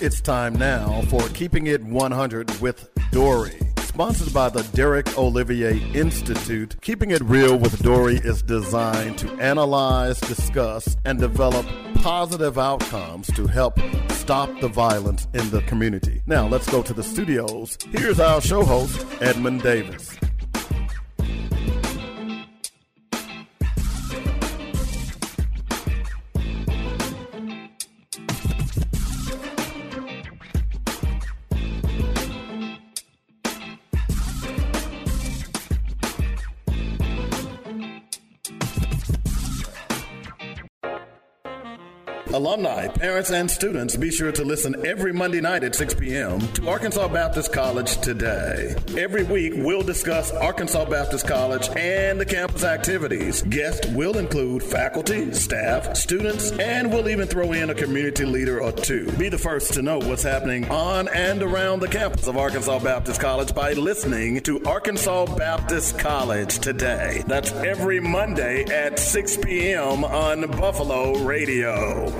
It's time now for Keeping It 100 with Dory. Sponsored by the Derek Olivier Institute, Keeping It Real with Dory is designed to analyze, discuss, and develop positive outcomes to help stop the violence in the community. Now, let's go to the studios. Here's our show host, Edmund Davis. Alumni, parents, and students, be sure to listen every Monday night at 6 p.m. to Arkansas Baptist College Today. Every week, we'll discuss Arkansas Baptist College and the campus activities. Guests will include faculty, staff, students, and we'll even throw in a community leader or two. Be the first to know what's happening on and around the campus of Arkansas Baptist College by listening to Arkansas Baptist College Today. That's every Monday at 6 p.m. on Buffalo Radio.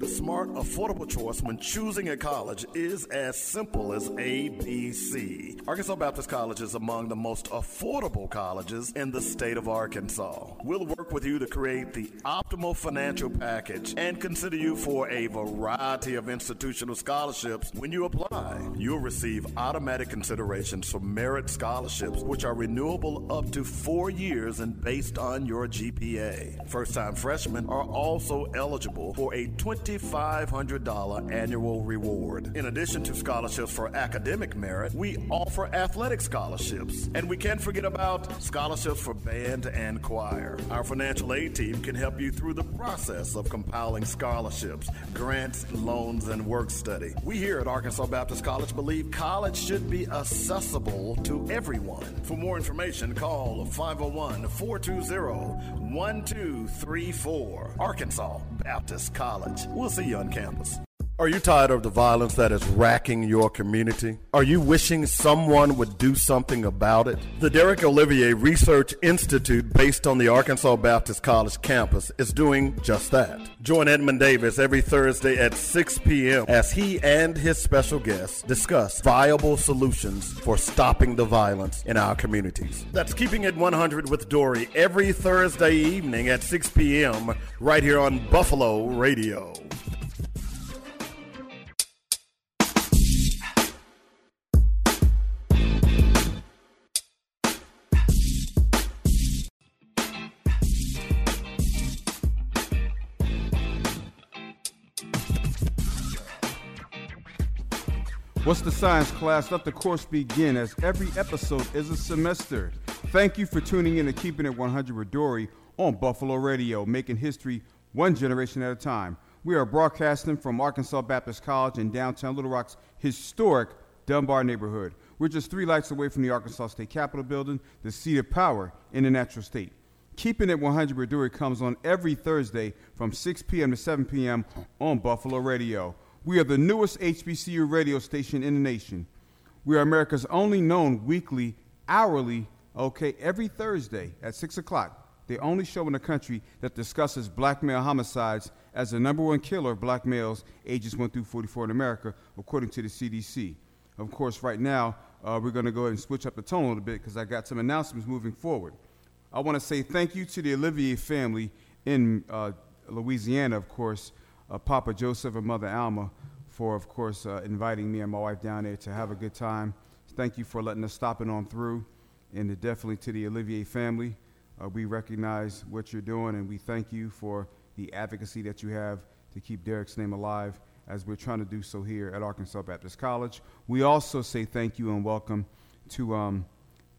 The smart, affordable choice when choosing a college is as simple as ABC. Arkansas Baptist College is among the most affordable colleges in the state of Arkansas. We'll work with you to create the optimal financial package and consider you for a variety of institutional scholarships when you apply. You'll receive automatic considerations for merit scholarships, which are renewable up to four years and based on your GPA. First time freshmen are also eligible for a 20 $2,500 annual reward. In addition to scholarships for academic merit, we offer athletic scholarships. And we can't forget about scholarships for band and choir. Our financial aid team can help you through the process of compiling scholarships, grants, loans, and work study. We here at Arkansas Baptist College believe college should be accessible to everyone. For more information, call 501 420 1234. Arkansas Baptist College. We'll see you on campus. Are you tired of the violence that is racking your community? Are you wishing someone would do something about it? The Derek Olivier Research Institute, based on the Arkansas Baptist College campus, is doing just that. Join Edmund Davis every Thursday at 6 p.m. as he and his special guests discuss viable solutions for stopping the violence in our communities. That's Keeping It 100 with Dory every Thursday evening at 6 p.m. right here on Buffalo Radio. What's the science class? Let the course begin as every episode is a semester. Thank you for tuning in and keeping it 100 with Dory on Buffalo Radio, making history one generation at a time. We are broadcasting from Arkansas Baptist College in downtown Little Rock's historic Dunbar neighborhood. We're just three lights away from the Arkansas State Capitol building, the seat of power in the natural state. Keeping It 100 with Dory comes on every Thursday from 6 p.m. to 7 p.m. on Buffalo Radio. We are the newest HBCU radio station in the nation. We are America's only known weekly, hourly, okay, every Thursday at 6 o'clock, the only show in the country that discusses black male homicides as the number one killer of black males ages 1 through 44 in America, according to the CDC. Of course, right now, uh, we're going to go ahead and switch up the tone a little bit because I got some announcements moving forward. I want to say thank you to the Olivier family in uh, Louisiana, of course, Papa Joseph and Mother Alma for, of course, uh, inviting me and my wife down there to have a good time. Thank you for letting us stop it on through. And definitely to the Olivier family, uh, we recognize what you're doing and we thank you for the advocacy that you have to keep Derek's name alive as we're trying to do so here at Arkansas Baptist College. We also say thank you and welcome to um,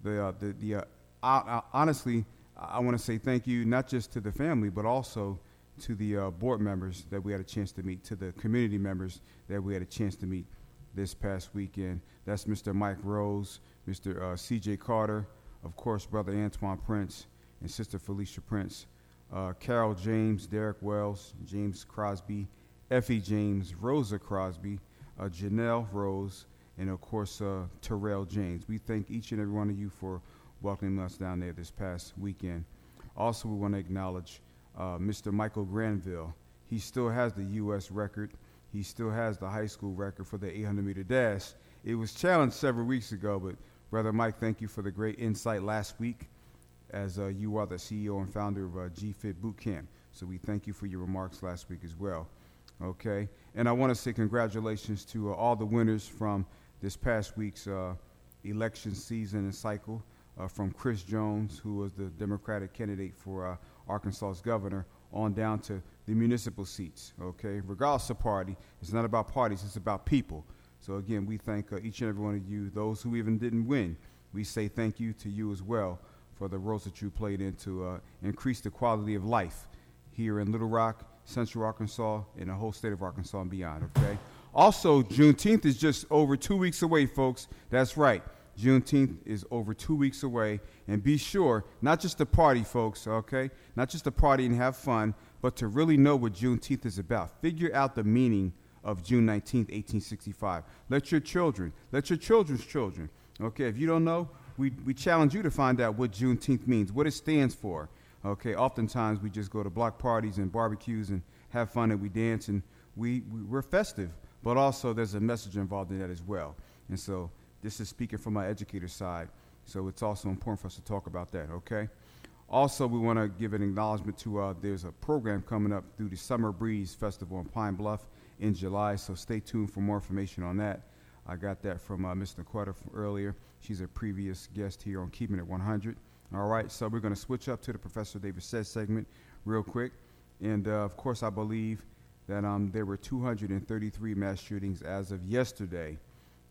the, uh, the, the uh, honestly, I want to say thank you not just to the family, but also to the uh, board members that we had a chance to meet, to the community members that we had a chance to meet this past weekend. That's Mr. Mike Rose, Mr. Uh, C.J. Carter, of course, Brother Antoine Prince, and Sister Felicia Prince, uh, Carol James, Derek Wells, James Crosby, Effie James, Rosa Crosby, uh, Janelle Rose, and of course, uh, Terrell James. We thank each and every one of you for welcoming us down there this past weekend. Also, we want to acknowledge uh, Mr. Michael Granville. He still has the U.S. record. he still has the high school record for the 800 meter dash. It was challenged several weeks ago, but Brother Mike, thank you for the great insight last week as uh, you are the CEO and founder of uh, GFIT Bootcamp. So we thank you for your remarks last week as well. Okay? And I want to say congratulations to uh, all the winners from this past week's uh, election season and cycle. Uh, from Chris Jones, who was the Democratic candidate for uh, Arkansas's governor, on down to the municipal seats. Okay, regardless of party, it's not about parties; it's about people. So again, we thank uh, each and every one of you. Those who even didn't win, we say thank you to you as well for the roles that you played in to uh, increase the quality of life here in Little Rock, Central Arkansas, and the whole state of Arkansas and beyond. Okay. Also, Juneteenth is just over two weeks away, folks. That's right. Juneteenth is over two weeks away. And be sure, not just to party, folks, okay? Not just to party and have fun, but to really know what Juneteenth is about. Figure out the meaning of June 19th, 1865. Let your children, let your children's children, okay? If you don't know, we, we challenge you to find out what Juneteenth means, what it stands for. Okay, oftentimes we just go to block parties and barbecues and have fun and we dance and we, we, we're festive, but also there's a message involved in that as well. And so this is speaking from my educator side, so it's also important for us to talk about that, okay? Also, we want to give an acknowledgement to uh, there's a program coming up through the Summer Breeze Festival in Pine Bluff in July, so stay tuned for more information on that. I got that from uh, Ms. Earlier. She's a previous guest here on Keeping It 100. All right, so we're going to switch up to the Professor David Says segment real quick. And uh, of course, I believe that um, there were 233 mass shootings as of yesterday.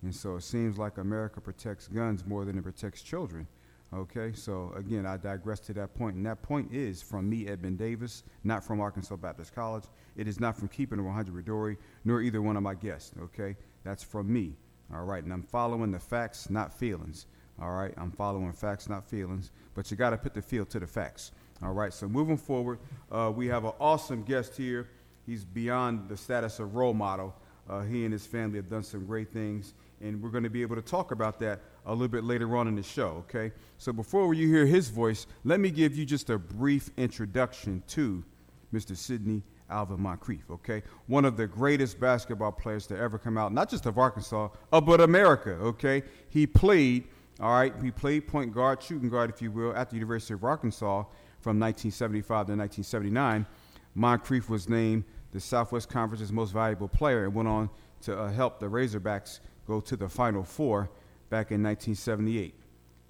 And so it seems like America protects guns more than it protects children. Okay, so again, I digress to that point, and that point is from me, Edmund Davis, not from Arkansas Baptist College. It is not from Keeping 100 Dory, nor either one of my guests. Okay, that's from me. All right, and I'm following the facts, not feelings. All right, I'm following facts, not feelings, but you got to put the feel to the facts. All right, so moving forward, uh, we have an awesome guest here. He's beyond the status of role model. Uh, he and his family have done some great things and we're going to be able to talk about that a little bit later on in the show, okay? So before you hear his voice, let me give you just a brief introduction to Mr. Sidney Alvin Moncrief, okay? One of the greatest basketball players to ever come out, not just of Arkansas, uh, but America, okay? He played, all right, he played point guard, shooting guard, if you will, at the University of Arkansas from 1975 to 1979. Moncrief was named the Southwest Conference's most valuable player and went on to uh, help the Razorbacks go to the Final Four back in 1978.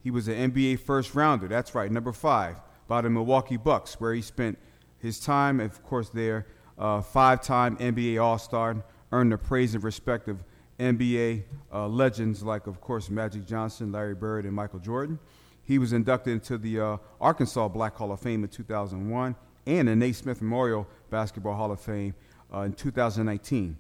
He was an NBA first rounder, that's right, number five, by the Milwaukee Bucks, where he spent his time, of course, there, uh, five time NBA All Star, earned the praise and respect of NBA uh, legends like, of course, Magic Johnson, Larry Bird, and Michael Jordan. He was inducted into the uh, Arkansas Black Hall of Fame in 2001 and the Naismith Memorial Basketball Hall of Fame uh, in 2019.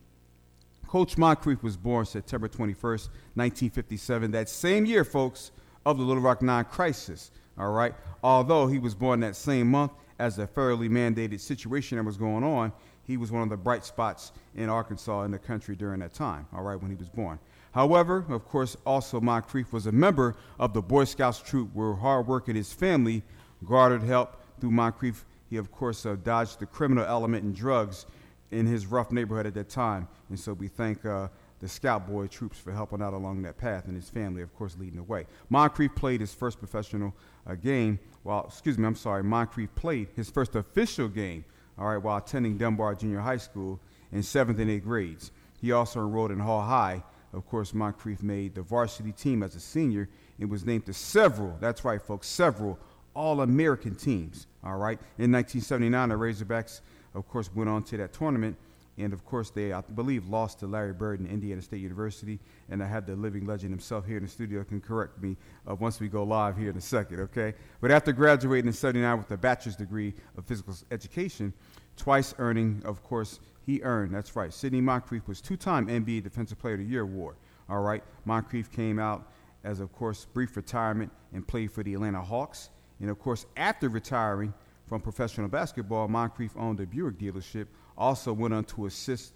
Coach Moncrief was born September 21st, 1957, that same year, folks, of the Little Rock Nine crisis. All right. Although he was born that same month, as a federally mandated situation that was going on, he was one of the bright spots in Arkansas in the country during that time. All right, when he was born. However, of course, also Moncrief was a member of the Boy Scouts troop, where hard work and his family garnered help through Moncrief. He, of course, uh, dodged the criminal element and drugs in his rough neighborhood at that time. And so we thank uh, the Scout Boy troops for helping out along that path and his family, of course, leading the way. Moncrief played his first professional uh, game while, excuse me, I'm sorry, Moncrief played his first official game, all right, while attending Dunbar Junior High School in seventh and eighth grades. He also enrolled in Hall High. Of course, Moncrief made the varsity team as a senior and was named to several, that's right, folks, several All American teams, all right. In 1979, the Razorbacks of course, went on to that tournament. And of course, they, I believe, lost to Larry Bird in Indiana State University. And I have the living legend himself here in the studio can correct me uh, once we go live here in a second, okay? But after graduating in 79 with a bachelor's degree of physical education, twice earning, of course, he earned, that's right, Sidney Moncrief was two time NBA Defensive Player of the Year award, all right? Moncrief came out as, of course, brief retirement and played for the Atlanta Hawks. And of course, after retiring, from professional basketball, Moncrief owned a Buick dealership, also went on to assist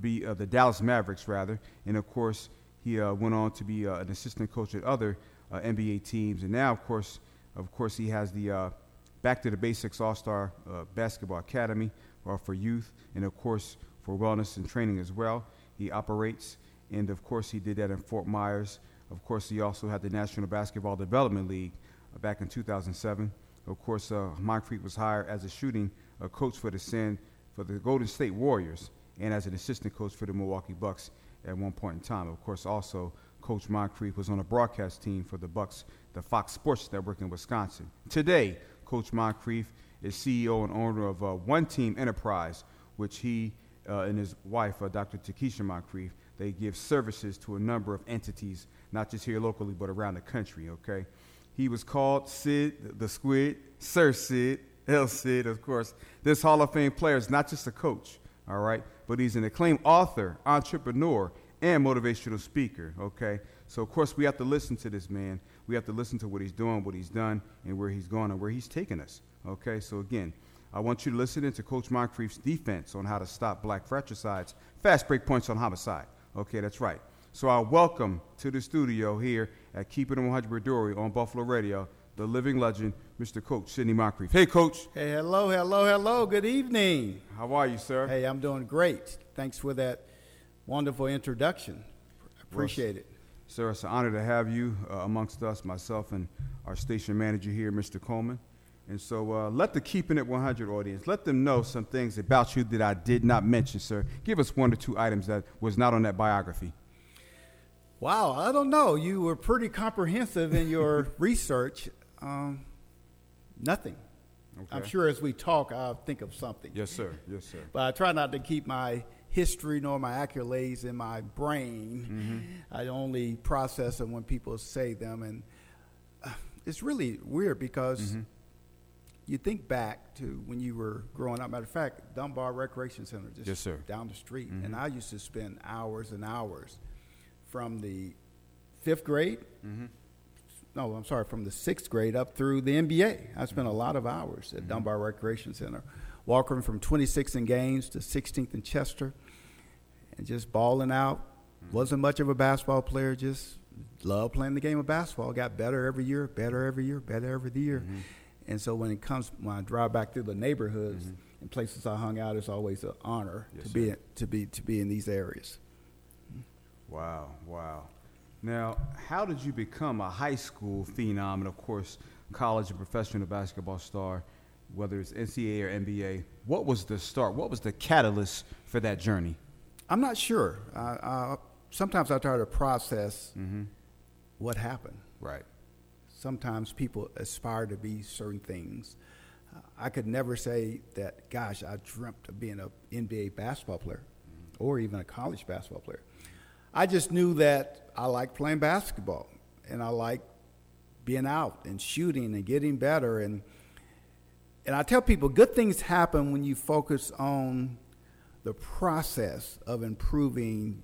be uh, the Dallas Mavericks, rather, and of course, he uh, went on to be uh, an assistant coach at other uh, NBA teams, and now, of course, of course, he has the uh, Back to the Basics All Star uh, Basketball Academy for youth, and of course, for wellness and training as well. He operates, and of course, he did that in Fort Myers. Of course, he also had the National Basketball Development League back in 2007. Of course, uh, Moncrief was hired as a shooting uh, coach for the San, for the Golden State Warriors and as an assistant coach for the Milwaukee Bucks at one point in time. Of course, also Coach Moncrief was on a broadcast team for the Bucks, the Fox Sports Network in Wisconsin. Today, Coach Moncrief is CEO and owner of uh, One Team Enterprise, which he uh, and his wife, uh, Dr. Takesha Moncrief, they give services to a number of entities, not just here locally, but around the country, okay? He was called Sid the Squid, Sir Sid, El Sid, of course. This Hall of Fame player is not just a coach, all right, but he's an acclaimed author, entrepreneur, and motivational speaker, okay? So, of course, we have to listen to this man. We have to listen to what he's doing, what he's done, and where he's going and where he's taking us, okay? So, again, I want you to listen into Coach Moncrief's defense on how to stop black fratricides, fast break points on homicide. Okay, that's right. So I welcome to the studio here at Keeping It 100 Dory on Buffalo Radio, the living legend, Mr. Coach Sidney Moncrief. Hey, Coach. Hey, hello, hello, hello. Good evening. How are you, sir? Hey, I'm doing great. Thanks for that wonderful introduction. Appreciate well, it. Sir, it's an honor to have you uh, amongst us, myself and our station manager here, Mr. Coleman. And so uh, let the Keeping It 100 audience, let them know some things about you that I did not mention, sir. Give us one or two items that was not on that biography. Wow, I don't know. You were pretty comprehensive in your research. Um, nothing. Okay. I'm sure as we talk, I'll think of something. Yes, sir. Yes, sir. But I try not to keep my history nor my accolades in my brain. Mm-hmm. I only process them when people say them. And uh, it's really weird because. Mm-hmm you think back to when you were growing up. Matter of fact, Dunbar Recreation Center, just yes, sir. down the street, mm-hmm. and I used to spend hours and hours from the fifth grade. Mm-hmm. No, I'm sorry, from the sixth grade up through the NBA. I spent a lot of hours at mm-hmm. Dunbar Recreation Center, walking from 26th and Gaines to 16th and Chester, and just balling out. Mm-hmm. Wasn't much of a basketball player, just loved playing the game of basketball. Got better every year, better every year, better every year. Mm-hmm. And so when it comes, when I drive back through the neighborhoods mm-hmm. and places I hung out, it's always an honor yes, to sir. be to be to be in these areas. Wow, wow. Now, how did you become a high school phenom and, of course, college and professional basketball star, whether it's NCAA or NBA? What was the start? What was the catalyst for that journey? I'm not sure. I, I, sometimes I try to process mm-hmm. what happened. Right sometimes people aspire to be certain things. Uh, I could never say that, gosh, I dreamt of being an NBA basketball player mm-hmm. or even a college basketball player. I just knew that I liked playing basketball and I liked being out and shooting and getting better. And, and I tell people good things happen when you focus on the process of improving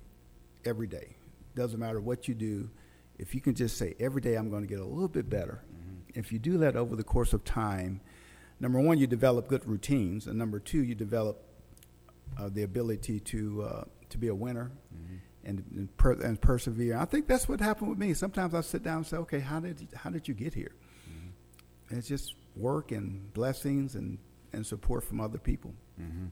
every day. Doesn't matter what you do if you can just say every day I'm going to get a little bit better, mm-hmm. if you do that over the course of time, number one, you develop good routines, and number two, you develop uh, the ability to uh, to be a winner mm-hmm. And and, per- and, persevere. I think that's what happened with me. Sometimes I sit down and say, okay, how did you, how did you get here? Mm-hmm. it's just work and blessings and and support from other people. Mm-hmm.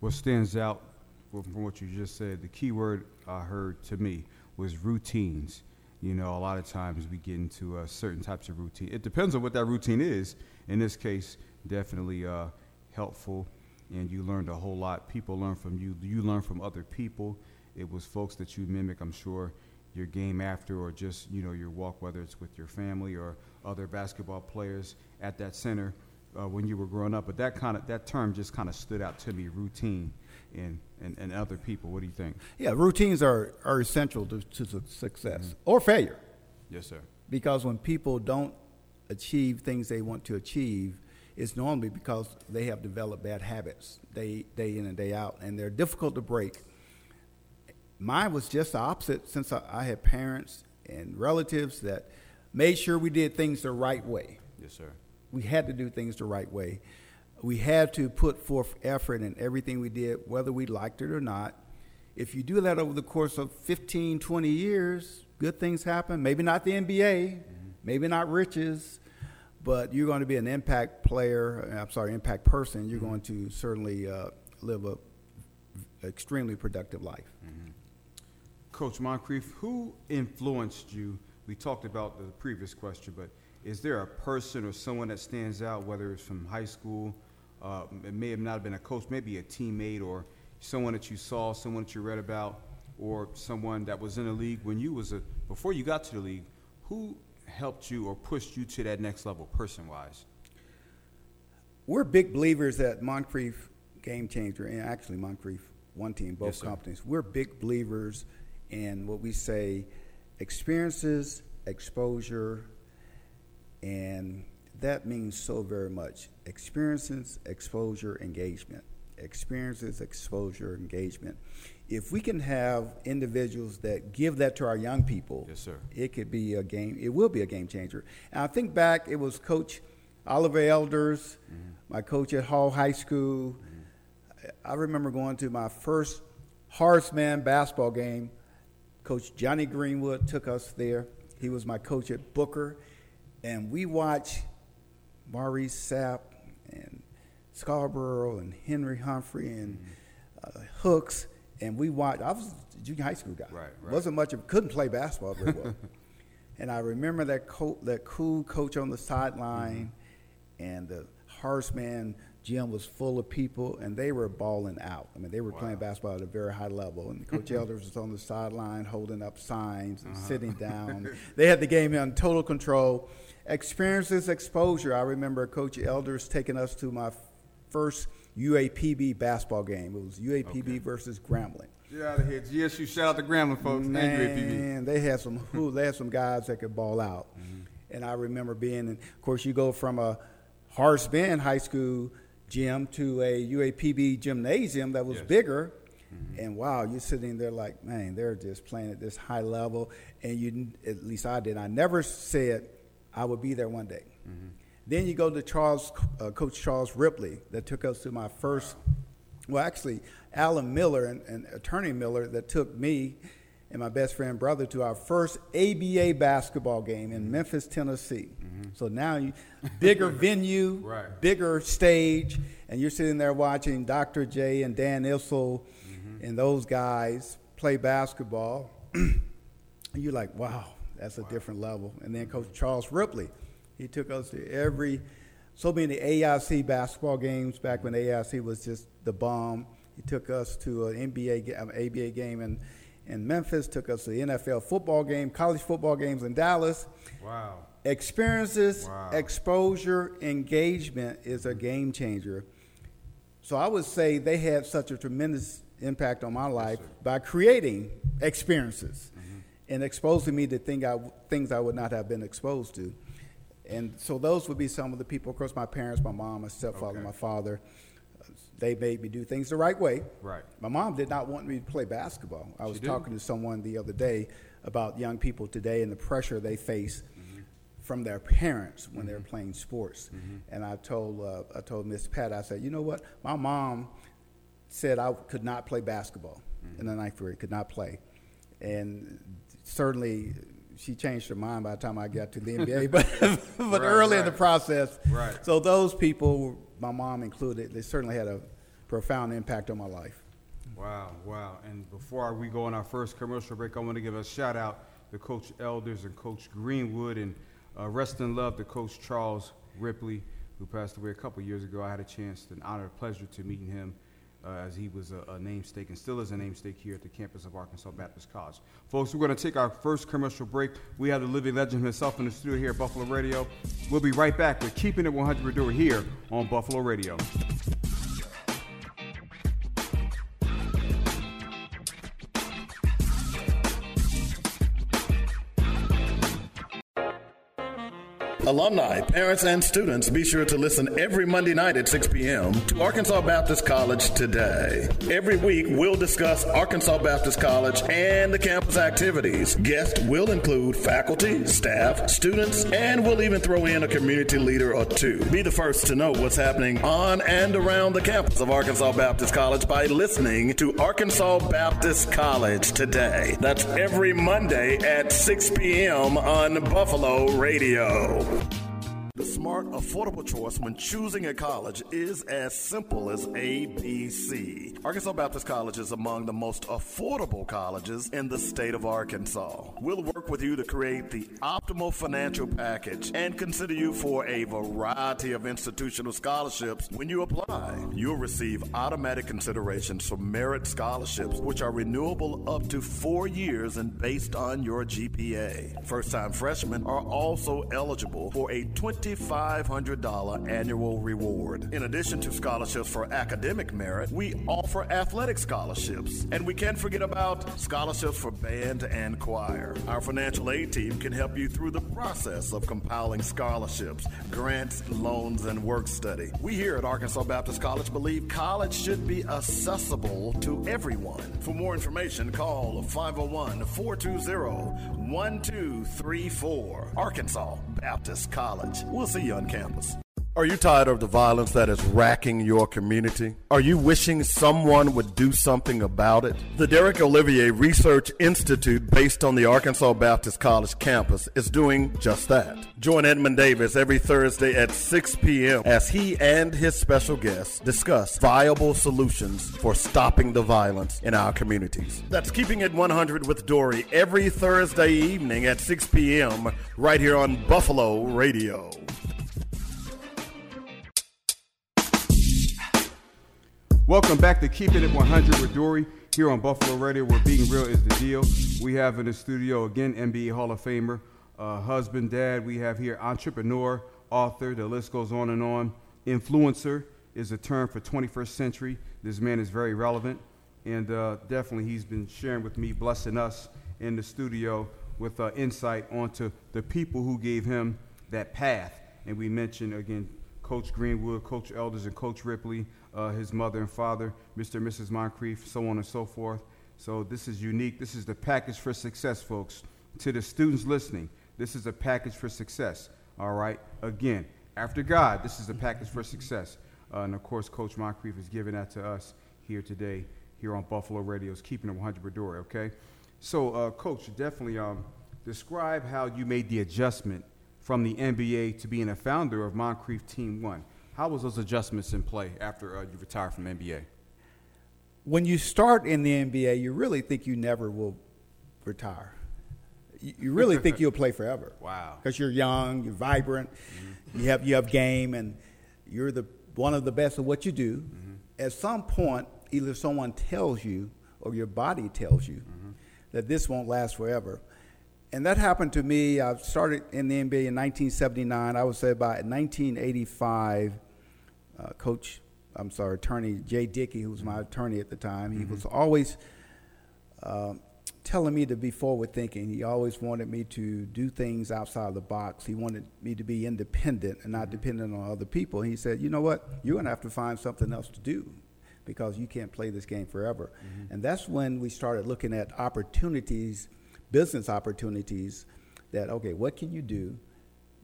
What stands out from, from what you just said, the key word I heard to me was routines you know, a lot of times we get into uh, certain types of routine. It depends on what that routine is. In this case, definitely uh, helpful, and you learned a whole lot. People learn from you. You learn from other people. It was folks that you mimic. I'm sure your game after, or just you know your walk, whether it's with your family or other basketball players at that center uh, when you were growing up. But that kind of that term just kind of stood out to me. Routine and, and, and other people. What do you think? Yeah, routines are, are essential to, to success mm-hmm. or failure. Yes, sir. Because when people don't achieve things they want to achieve, it's normally because they have developed bad habits day, day in and day out, and they're difficult to break. Mine was just the opposite since I, I had parents and relatives that made sure we did things the right way. Yes, sir. We had to do things the right way we had to put forth effort in everything we did, whether we liked it or not. If you do that over the course of 15, 20 years, good things happen. Maybe not the NBA, mm-hmm. maybe not riches, but you're going to be an impact player. I'm sorry, impact person. You're mm-hmm. going to certainly uh, live a, extremely productive life. Mm-hmm. Coach Moncrief, who influenced you? We talked about the previous question, but is there a person or someone that stands out, whether it's from high school, uh, it may have not been a coach, maybe a teammate or someone that you saw, someone that you read about, or someone that was in the league when you was a before you got to the league, who helped you or pushed you to that next level, person wise? We're big believers that Moncrief Game Changer, and actually Moncrief one team, both yes, companies. We're big believers in what we say experiences, exposure, and that means so very much. Experiences, exposure, engagement. Experiences, exposure, engagement. If we can have individuals that give that to our young people, yes, sir. it could be a game. It will be a game changer. And I think back, it was Coach Oliver Elders, mm-hmm. my coach at Hall High School. Mm-hmm. I remember going to my first Horace Mann basketball game. Coach Johnny Greenwood took us there. He was my coach at Booker, and we watched Maurice Sapp and Scarborough and Henry Humphrey and mm-hmm. uh, Hooks, and we watched. I was a junior high school guy. Right, right. Wasn't much of couldn't play basketball very well. and I remember that co- that cool coach on the sideline, mm-hmm. and the Horace Mann gym was full of people, and they were balling out. I mean, they were wow. playing basketball at a very high level. And Coach Elders was on the sideline holding up signs and uh-huh. sitting down. they had the game in total control experiences exposure. I remember Coach Elders taking us to my first UAPB basketball game. It was UAPB okay. versus Grambling. Get out of here. GSU, shout out to Grambling folks Man, they had some who they had some guys that could ball out. Mm-hmm. And I remember being in, of course you go from a Horace Mann High School gym to a UAPB gymnasium that was yes. bigger. Mm-hmm. And wow, you're sitting there like, man, they're just playing at this high level. And you, at least I did. I never said, I would be there one day. Mm-hmm. Then you go to Charles, uh, Coach Charles Ripley, that took us to my first. Well, actually, Alan Miller and, and, Attorney Miller that took me and my best friend brother to our first ABA basketball game in mm-hmm. Memphis, Tennessee. Mm-hmm. So now you bigger venue, right. bigger stage, and you're sitting there watching Dr. J and Dan Issel mm-hmm. and those guys play basketball. and you're like, wow, that's a wow. different level. And then Coach Charles Ripley, he took us to every, so many AIC basketball games back when AIC was just the bomb. He took us to an NBA, an ABA game in, in Memphis, took us to the NFL football game, college football games in Dallas. Wow. Experiences, wow. exposure, engagement is a game changer. So I would say they had such a tremendous impact on my life yes, by creating experiences and exposing me to thing I, things I would not have been exposed to. And so those would be some of the people. Of course, my parents, my mom, my stepfather, okay. my father. They made me do things the right way. Right. My mom did not want me to play basketball. I she was didn't? talking to someone the other day about young people today and the pressure they face mm-hmm. From their parents when mm-hmm. they're playing sports. Mm-hmm. And I told uh, I told Miss Pat, I said, you know what? My mom said I could not play basketball in the ninth grade, could not play, and certainly she changed her mind by the time I got to the NBA, but but right, early right. in the process. Right. So those people, my mom included, they certainly had a profound impact on my life. Wow, wow. And before we go on our first commercial break, I want to give a shout out to Coach Elders and Coach Greenwood and uh, rest in love to Coach Charles Ripley, who passed away a couple years ago. I had a chance, an honor, a pleasure to meeting him uh, as he was a, a namesake and still is a namesake here at the campus of Arkansas Baptist College. Folks, we're going to take our first commercial break. We have the living legend himself in the studio here at Buffalo Radio. We'll be right back with Keeping It 100 here on Buffalo Radio. Alumni, parents, and students, be sure to listen every Monday night at 6 p.m. to Arkansas Baptist College Today. Every week, we'll discuss Arkansas Baptist College and the campus activities. Guests will include faculty, staff, students, and we'll even throw in a community leader or two. Be the first to know what's happening on and around the campus of Arkansas Baptist College by listening to Arkansas Baptist College Today. That's every Monday at 6 p.m. on Buffalo Radio. The smart, affordable choice when choosing a college is as simple as ABC. Arkansas Baptist College is among the most affordable colleges in the state of Arkansas. We'll work with you to create the optimal financial package and consider you for a variety of institutional scholarships when you apply. You'll receive automatic considerations for merit scholarships, which are renewable up to four years and based on your GPA. First time freshmen are also eligible for a 20 $2,500 annual reward. In addition to scholarships for academic merit, we offer athletic scholarships. And we can't forget about scholarships for band and choir. Our financial aid team can help you through the process of compiling scholarships, grants, loans, and work study. We here at Arkansas Baptist College believe college should be accessible to everyone. For more information, call 501 420 1234. Arkansas Baptist College. We'll see you on campus. Are you tired of the violence that is racking your community? Are you wishing someone would do something about it? The Derek Olivier Research Institute, based on the Arkansas Baptist College campus, is doing just that. Join Edmund Davis every Thursday at 6 p.m. as he and his special guests discuss viable solutions for stopping the violence in our communities. That's Keeping It 100 with Dory every Thursday evening at 6 p.m. right here on Buffalo Radio. Welcome back to Keeping It 100 with Dory here on Buffalo Radio, where being real is the deal. We have in the studio again NBA Hall of Famer, uh, husband, dad. We have here entrepreneur, author. The list goes on and on. Influencer is a term for 21st century. This man is very relevant, and uh, definitely he's been sharing with me, blessing us in the studio with uh, insight onto the people who gave him that path. And we mentioned again Coach Greenwood, Coach Elders, and Coach Ripley uh, his mother and father, Mr. and Mrs. Moncrief, so on and so forth. So this is unique. This is the package for success, folks. To the students listening, this is a package for success. All right. Again, after God, this is a package for success. Uh, and of course, Coach Moncrief is giving that to us here today, here on Buffalo Radio's Keeping It 100 Door. Okay. So, uh, Coach, definitely um, describe how you made the adjustment from the NBA to being a founder of Moncrief Team One. How was those adjustments in play after uh, you retired from NBA? When you start in the NBA, you really think you never will retire. You, you really think you'll play forever. Wow. Because you're young, you're vibrant, mm-hmm. you have you have game, and you're the one of the best at what you do. Mm-hmm. At some point, either someone tells you or your body tells you mm-hmm. that this won't last forever. And that happened to me. I started in the NBA in 1979. I would say about 1985, uh, coach, I'm sorry, attorney Jay Dickey, who was my attorney at the time, he mm-hmm. was always uh, telling me to be forward thinking. He always wanted me to do things outside the box. He wanted me to be independent and not mm-hmm. dependent on other people. he said, you know what? You're going to have to find something else to do because you can't play this game forever. Mm-hmm. And that's when we started looking at opportunities, business opportunities that, okay, what can you do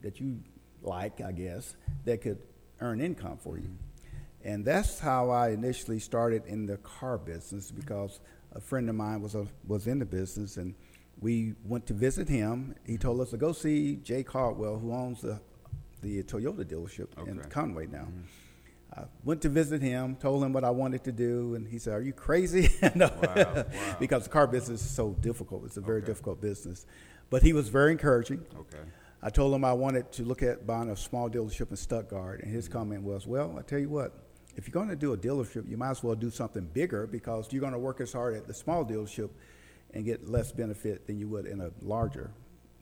that you like, I guess, that could earn income for you. And that's how I initially started in the car business because a friend of mine was a, was in the business and we went to visit him. He told us to go see Jay Caldwell, who owns the, the Toyota dealership okay. in Conway now. Mm-hmm. I went to visit him, told him what I wanted to do, and he said, Are you crazy? no. wow, wow. because the car business is so difficult. It's a very okay. difficult business. But he was very encouraging. Okay. I told him I wanted to look at buying a small dealership in Stuttgart, and his comment was, "Well, I tell you what, if you're going to do a dealership, you might as well do something bigger because you're going to work as hard at the small dealership and get less benefit than you would in a larger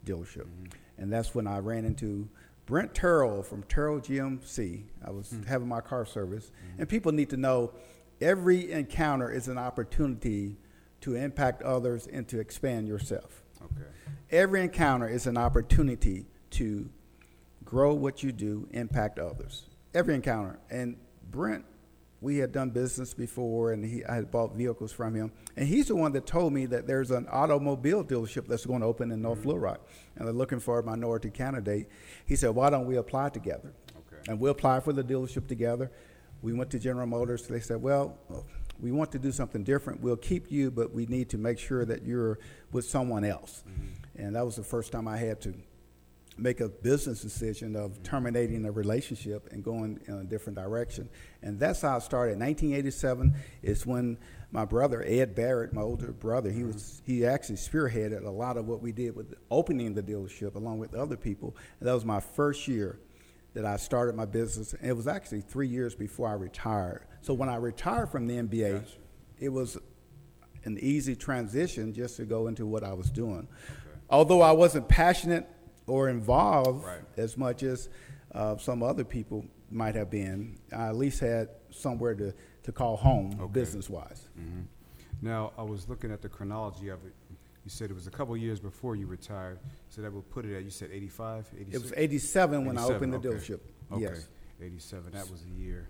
dealership." Mm-hmm. And that's when I ran into Brent Terrell from Terrell GMC. I was mm-hmm. having my car service, mm-hmm. and people need to know every encounter is an opportunity to impact others and to expand yourself. Okay. Every encounter is an opportunity to grow what you do, impact others. Every encounter. And Brent, we had done business before, and he, I had bought vehicles from him. And he's the one that told me that there's an automobile dealership that's going to open in North mm-hmm. Little Rock, and they're looking for a minority candidate. He said, "Why don't we apply together?" Okay. And we applied for the dealership together. We went to General Motors. They said, "Well, we want to do something different. We'll keep you, but we need to make sure that you're with someone else." Mm-hmm. And that was the first time I had to make a business decision of terminating a relationship and going in a different direction. And that's how it started. 1987 is when my brother Ed Barrett, my older brother, he was he actually spearheaded a lot of what we did with opening the dealership along with other people. And that was my first year that I started my business. And it was actually three years before I retired. So when I retired from the NBA, Gotcha. it was an easy transition just to go into what I was doing. Although I wasn't passionate or involved Right. as much as uh, some other people might have been, I at least had somewhere to, to call home Okay. business wise. Mhm. Now, I was looking at the chronology of it. You said it was a couple years before you retired, so that would put it at, you said 85, 86? It was 87 when I 87, opened the okay. dealership. Okay, Yes. 87. That was the year.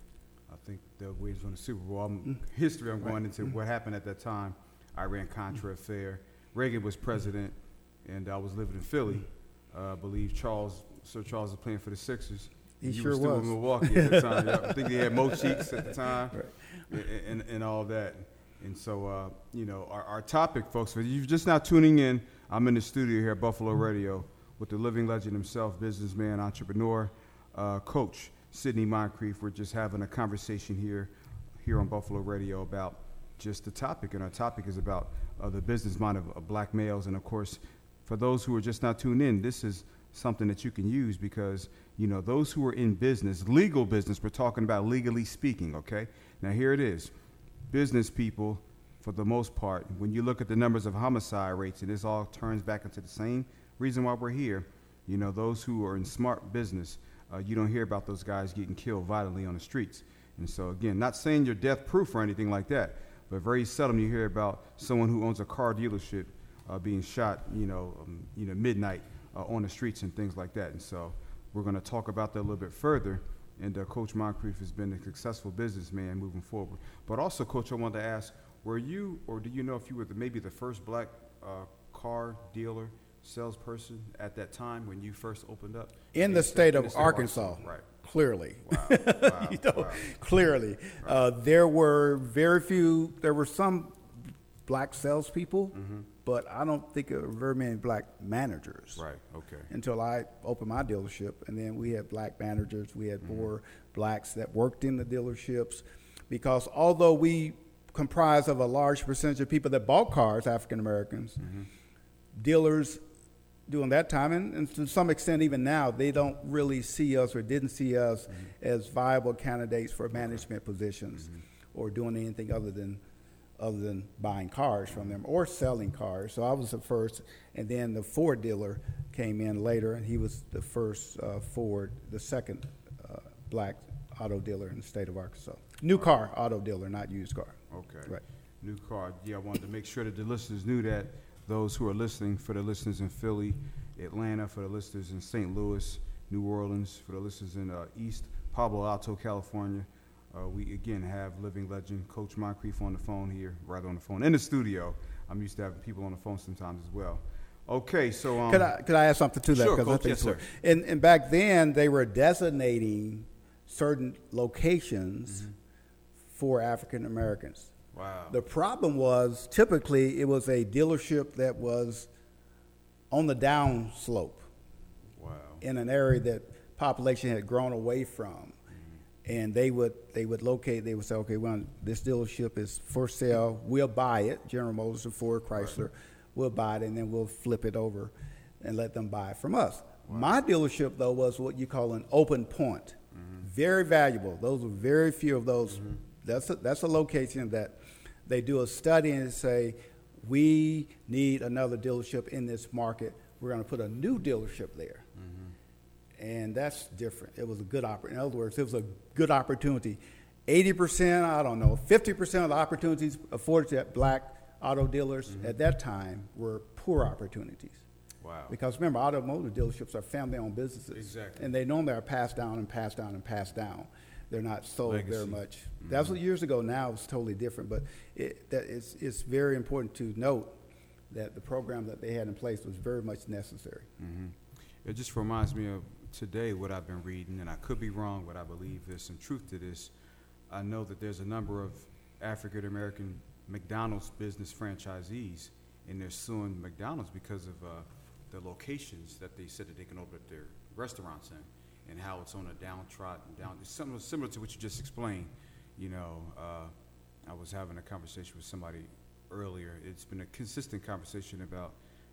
I think the Wizards won the Super Bowl. I'm, history. I'm going into what happened at that time. Iran Contra affair. Reagan was president, and I was living in Philly. Uh, I believe Charles, Sir Charles, was playing for the Sixers. He you sure were still was. in Milwaukee at the time. yeah. I think he had Mo Cheeks at the time, and, and all that. And so, uh, you know, our, our topic, folks, for you're just now tuning in, I'm in the studio here at Buffalo Radio with the living legend himself, businessman, entrepreneur, uh, coach Sidney Moncrief. We're just having a conversation here, here on Buffalo Radio about just the topic, and our topic is about uh, the business mind of, of black males. And of course, for those who are just now tuned in, this is something that you can use because you know those who are in business, legal business. We're talking about legally speaking. Okay, now here it is business people, for the most part, when you look at the numbers of homicide rates, and this all turns back into the same reason why we're here, you know, those who are in smart business, uh, you don't hear about those guys getting killed violently on the streets. And so, again, not saying you're death proof or anything like that, but very seldom you hear about someone who owns a car dealership uh, being shot, you know, um, you know, midnight uh, on the streets and things like that. And so, we're going to talk about that a little bit further. And uh, Coach Moncrief has been a successful businessman moving forward. But also, Coach, I wanted to ask, were you, or do you know if you were the, maybe the first black uh, car dealer, salesperson at that time when you first opened up? In the In state in of Arkansas, Right. clearly. Wow. wow, you know, wow. clearly. Uh, there were very few, there were some black salespeople, Mm-hmm. But I don't think there were very many black managers. Right, okay. Until I opened my dealership, and then we had black managers, we had Mm-hmm. more blacks that worked in the dealerships, because although we comprise of a large percentage of people that bought cars, African Americans, Mm-hmm. dealers during that time, and, and to some extent even now, they don't really see us or didn't see us as viable candidates for management positions or doing anything other than other than buying cars from them or selling cars. So I was the first, and then the Ford dealer came in later, and he was the first uh, Ford, the second uh, black auto dealer in the state of Arkansas. New car auto dealer, not used car. Okay. Right. New car. Yeah, I wanted to make sure that the listeners knew that. Those who are listening, for the listeners in Philly, Atlanta, for the listeners in St. Louis, New Orleans, for the listeners in uh, East Palo Alto, California, uh, we again have living legend Coach Moncrief on the phone here, right on the phone in the studio. I'm used to having people on the phone sometimes as well. Okay, so um, Could I could I add something to that? Sure, Coach. think Yes, sir. And and back then they were designating certain locations Mm-hmm. for African Americans. wow, The problem was typically it was a dealership that was on the down slope wow, in an area that population had grown away from. And they would they would locate. They would say, okay, well, this dealership is for sale. We'll buy it. General Motors or Ford Chrysler, we'll buy it, and then we'll flip it over, and let them buy it from us. My dealership though was what you call an open point. Mm-hmm. Very valuable. Those are very few of those. Mm-hmm. That's a, that's a location that they do a study and say, we need another dealership in this market. We're going to put a new dealership there and that's different. It was a good oppor- In other words, it was a good opportunity. Eighty percent, I don't know, fifty percent of the opportunities afforded to black auto dealers at that time were poor opportunities. wow. Because remember, automotive dealerships are family-owned businesses, Exactly. and they normally are passed down and passed down and passed down. They're not sold Legacy. very much. That was years ago. Now it's totally different. But it, that it's, it's very important to note that the program that they had in place was very much necessary. hmm It just reminds me of today what I've been reading, and I could be wrong, but I believe there's some truth to this. I know that there's a number of African American McDonald's business franchisees, and they're suing McDonald's because of uh, the locations that they said that they can open up their restaurants in, and how it's on a downtrodden down. It's something similar to what you just explained. You know, uh, I was having a conversation with somebody earlier. It's been a consistent conversation about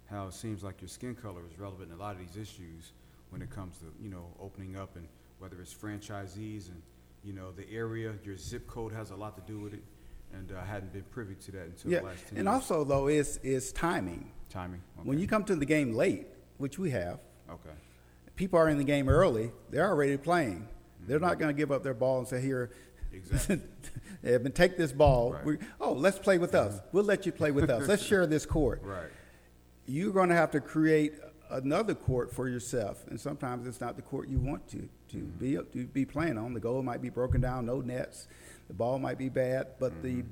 how it seems like your skin color is relevant in a lot of these issues when it comes to you know opening up and whether it's franchisees and you know the area, your zip code has a lot to do with it and I hadn't been privy to that until yeah. the last 10 and years. also though is is timing. Timing. Okay. When you come to the game late, which we have, okay. people are in the game early. They're already playing. Mm-hmm. They're not going to give up their ball and say, "Here, exactly. take this ball. Right. oh, let's play with us. We'll let you play with us. Let's share this court." Right. You're going to have to create another court for yourself, and sometimes it's not the court you want to to mm-hmm. be to be playing on. The goal might be broken down, no nets the ball might be bad, but mm-hmm. the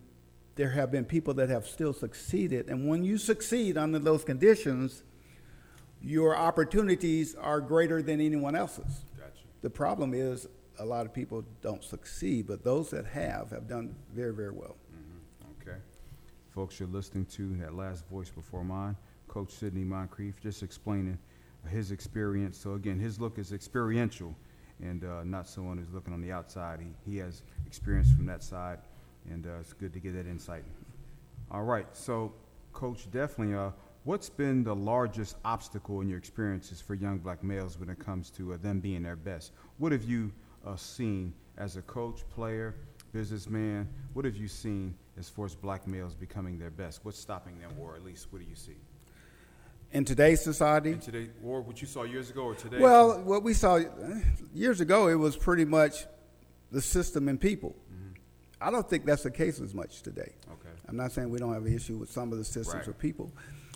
there have been people that have still succeeded. And when you succeed under those conditions, your opportunities are greater than anyone else's. Gotcha. The problem is a lot of people don't succeed, but those that have have done very, very well. Mm-hmm. Okay. Folks, you're listening to that last voice before mine, Coach Sidney Moncrief, just explaining his experience. So, again, his look is experiential and uh, not someone who's looking on the outside. He, he has experience from that side, and uh, it's good to get that insight. All right, so Coach, definitely, uh, what's been the largest obstacle in your experiences for young black males when it comes to uh, them being their best? What have you uh, seen as a coach, player, businessman? What have you seen as far as black males becoming their best? What's stopping them, or at least what do you see? In today's society. In today, or what you saw years ago, or today. Well, what we saw years ago, it was pretty much the system and people. Mm-hmm. I don't think that's the case as much today. Okay. I'm not saying we don't have an issue with some of the systems right. or people.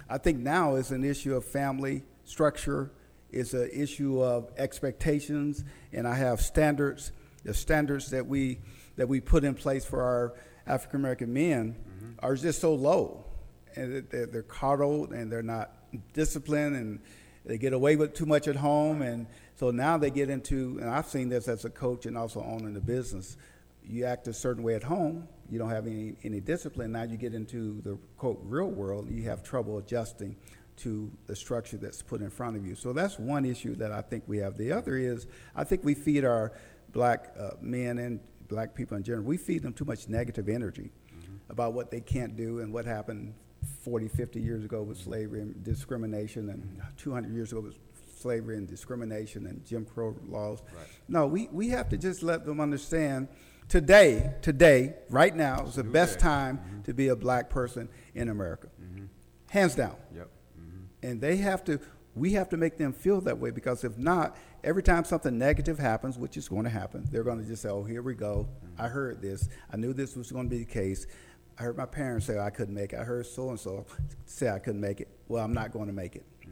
I think now it's an issue of family structure. It's an issue of expectations, and I have standards. The standards that we that we put in place for our African American men mm-hmm. are just so low, and they're, they're coddled, and they're not discipline and they get away with too much at home. And so now they get into and i've seen this as a coach and also owning the business. You act a certain way at home. You don't have any, any discipline. Now you get into the quote real world. You have trouble adjusting to the structure that's put in front of you. So that's one issue that i think we have. The other is i think we feed our black uh, men and black people in general we feed them too much negative energy mm-hmm. about what they can't do and what happened 40, 50 years ago with slavery and discrimination, and 200 years ago with slavery and discrimination and Jim Crow laws. Right. No, we, we have to just let them understand today, today, right now is the best time mm-hmm. to be a black person in America. Mm-hmm. Hands down. Yep. Mm-hmm. And they have to, we have to make them feel that way because if not, every time something negative happens, which is going to happen, they're going to just say, oh, here we go. Mm-hmm. I heard this. I knew this was going to be the case. I heard my parents say I couldn't make it. I heard so and so say I couldn't make it. Well, I'm not going to make it. Mm-hmm.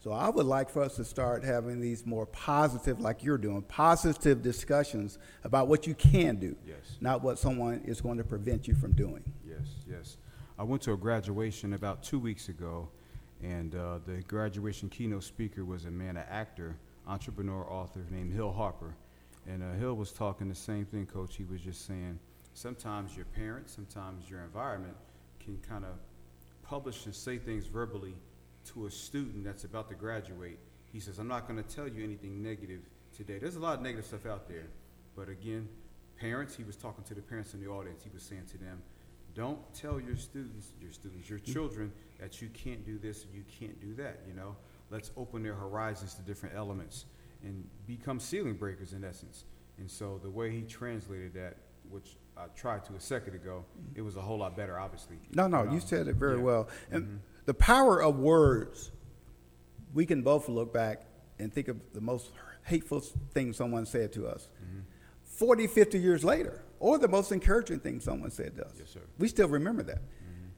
So I would like for us to start having these more positive, like you're doing, positive discussions about what you can do, yes. not what someone is going to prevent you from doing. Yes, yes. I went to a graduation about two weeks ago, and uh, the graduation keynote speaker was a man, an actor, entrepreneur, author named Hill Harper. And uh, Hill was talking the same thing, Coach. He was just saying – sometimes your parents, sometimes your environment can kind of publish and say things verbally to a student that's about to graduate. He says, I'm not going to tell you anything negative today. There's a lot of negative stuff out there. But again, parents, he was talking to the parents in the audience. He was saying to them, don't tell your students, your students, your mm-hmm. children that you can't do this and you can't do that, you know? Let's open their horizons to different elements and become ceiling breakers in essence. And so the way he translated that, which I tried to a second ago, it was a whole lot better, obviously. No, no, you said it very yeah. well. And mm-hmm. the power of words, we can both look back and think of the most hateful thing someone said to us mm-hmm. 40, 50 years later, or the most encouraging thing someone said to us. Yes, sir. We still remember that. Mm-hmm.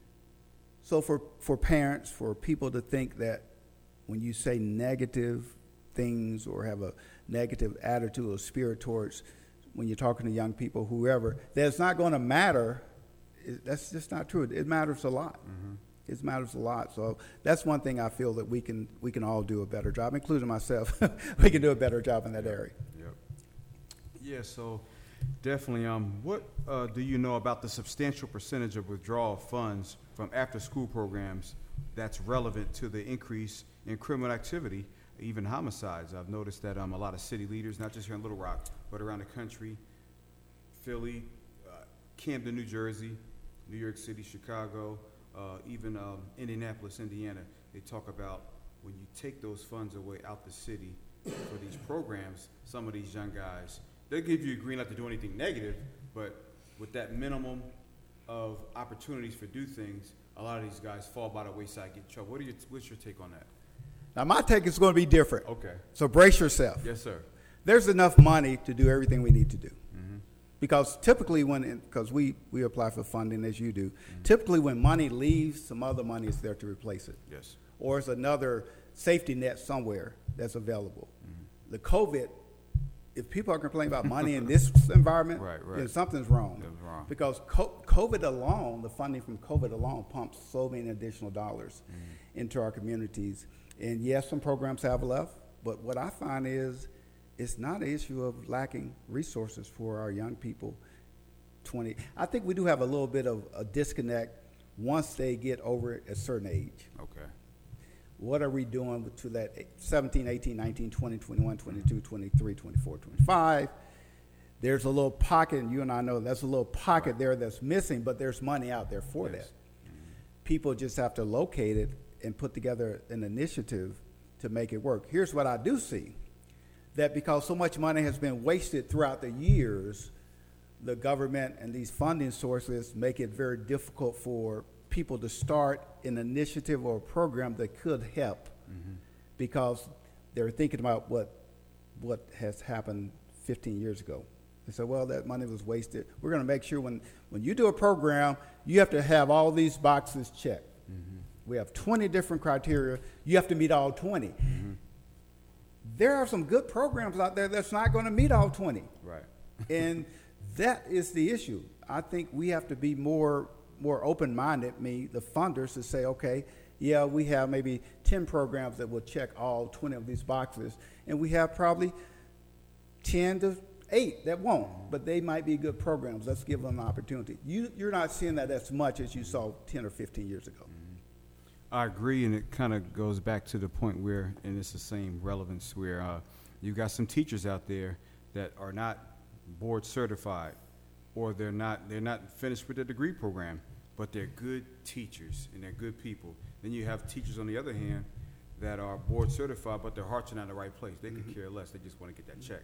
So for, for parents, for people to think that when you say negative things or have a negative attitude or spirit towards when you're talking to young people, whoever, that it's not going to matter. It, that's just not true. It, it matters a lot. Mm-hmm. It matters a lot. So that's one thing I feel that we can we can all do a better job, including myself. we can do a better job in that area. Yep. Yeah. So, Definitely. Um, what uh, do you know about the substantial percentage of withdrawal of funds from after-school programs that's relevant to the increase in criminal activity, even homicides? I've noticed that um, a lot of city leaders, not just here in Little Rock, but around the country, Philly, uh, Camden, New Jersey, New York City, Chicago, uh, even um, Indianapolis, Indiana, they talk about when you take those funds away out the city for these programs, some of these young guys they'll give you a green light to do anything negative, but with that minimum of opportunities for do things, a lot of these guys fall by the wayside, get in trouble. What are your, what's your take on that? Now, my take is going to be different. Okay. So brace yourself. Yes, sir. There's enough money to do everything we need to do. Mm-hmm. Because typically, when because we, we apply for funding as you do, mm-hmm. typically when money leaves, some other money is there to replace it. Yes. Or it's another safety net somewhere that's available. Mm-hmm. The COVID if people are complaining about money in this environment, right, right. then something's wrong. wrong. Because COVID alone, the funding from COVID alone pumps so many additional dollars mm into our communities. And yes, some programs have left, but what I find is it's not an issue of lacking resources for our young people. 20, I think we do have a little bit of a disconnect once they get over a certain age. Okay. What are we doing to that 17, 18, 19, 20, 21, 22, 23, 24, 25? There's a little pocket, and you and I know that's a little pocket right. there that's missing, but there's money out there for yes. that. People just have to locate it and put together an initiative to make it work. Here's what I do see that because so much money has been wasted throughout the years, the government and these funding sources make it very difficult for people to start an initiative or a program that could help mm-hmm. because they're thinking about what what has happened 15 years ago. They said, well, that money was wasted. We're going to make sure when, when you do a program, you have to have all these boxes checked. Mm-hmm. We have 20 different criteria. You have to meet all 20. Mm-hmm. There are some good programs out there that's not going to meet all 20. Right. and that is the issue. I think we have to be more more open minded, me, the funders, to say, okay, yeah, we have maybe 10 programs that will check all 20 of these boxes, and we have probably 10 to 8 that won't, but they might be good programs. Let's give them an opportunity. You, you're not seeing that as much as you saw 10 or 15 years ago. I agree, and it kind of goes back to the point where, and it's the same relevance where uh, you've got some teachers out there that are not board certified or they're not they're not finished with their degree program, but they're good teachers and they're good people. Then you have teachers on the other hand that are board certified, but their hearts are not in the right place. They mm-hmm. could care less. They just want to get that check.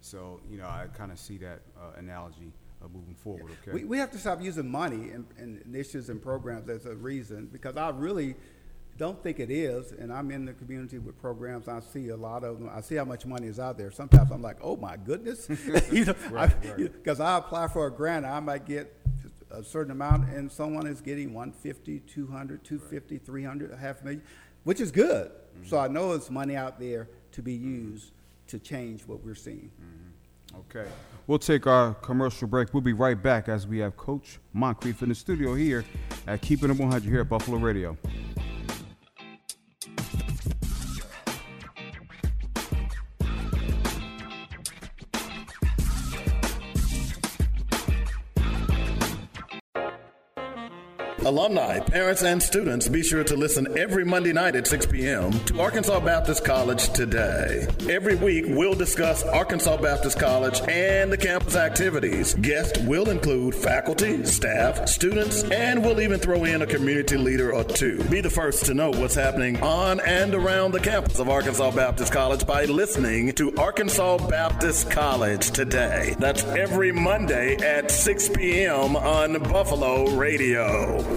So you know, I kind of see that uh, analogy uh, moving forward. Okay, we, we have to stop using money and, and initiatives and programs as a reason because I really don't think it is, and I'm in the community with programs. I see a lot of them. I see how much money is out there. Sometimes I'm like, oh my goodness, you know, because right, right. I apply for a grant, I might get a certain amount, and someone is getting 150, 200, 250, right. 300, a half million, which is good. Mm-hmm. So I know it's money out there to be used to change what we're seeing. Mm-hmm. Okay. We'll take our commercial break. We'll be right back as we have Coach Moncrief in the studio here at Keeping It 100 here at Buffalo Radio. Alumni, parents, and students, be sure to listen every Monday night at 6 p.m. to Arkansas Baptist College Today. Every week, we'll discuss Arkansas Baptist College and the campus activities. Guests will include faculty, staff, students, and we'll even throw in a community leader or two. Be the first to know what's happening on and around the campus of Arkansas Baptist College by listening to Arkansas Baptist College Today. That's every Monday at 6 p.m. on Buffalo Radio.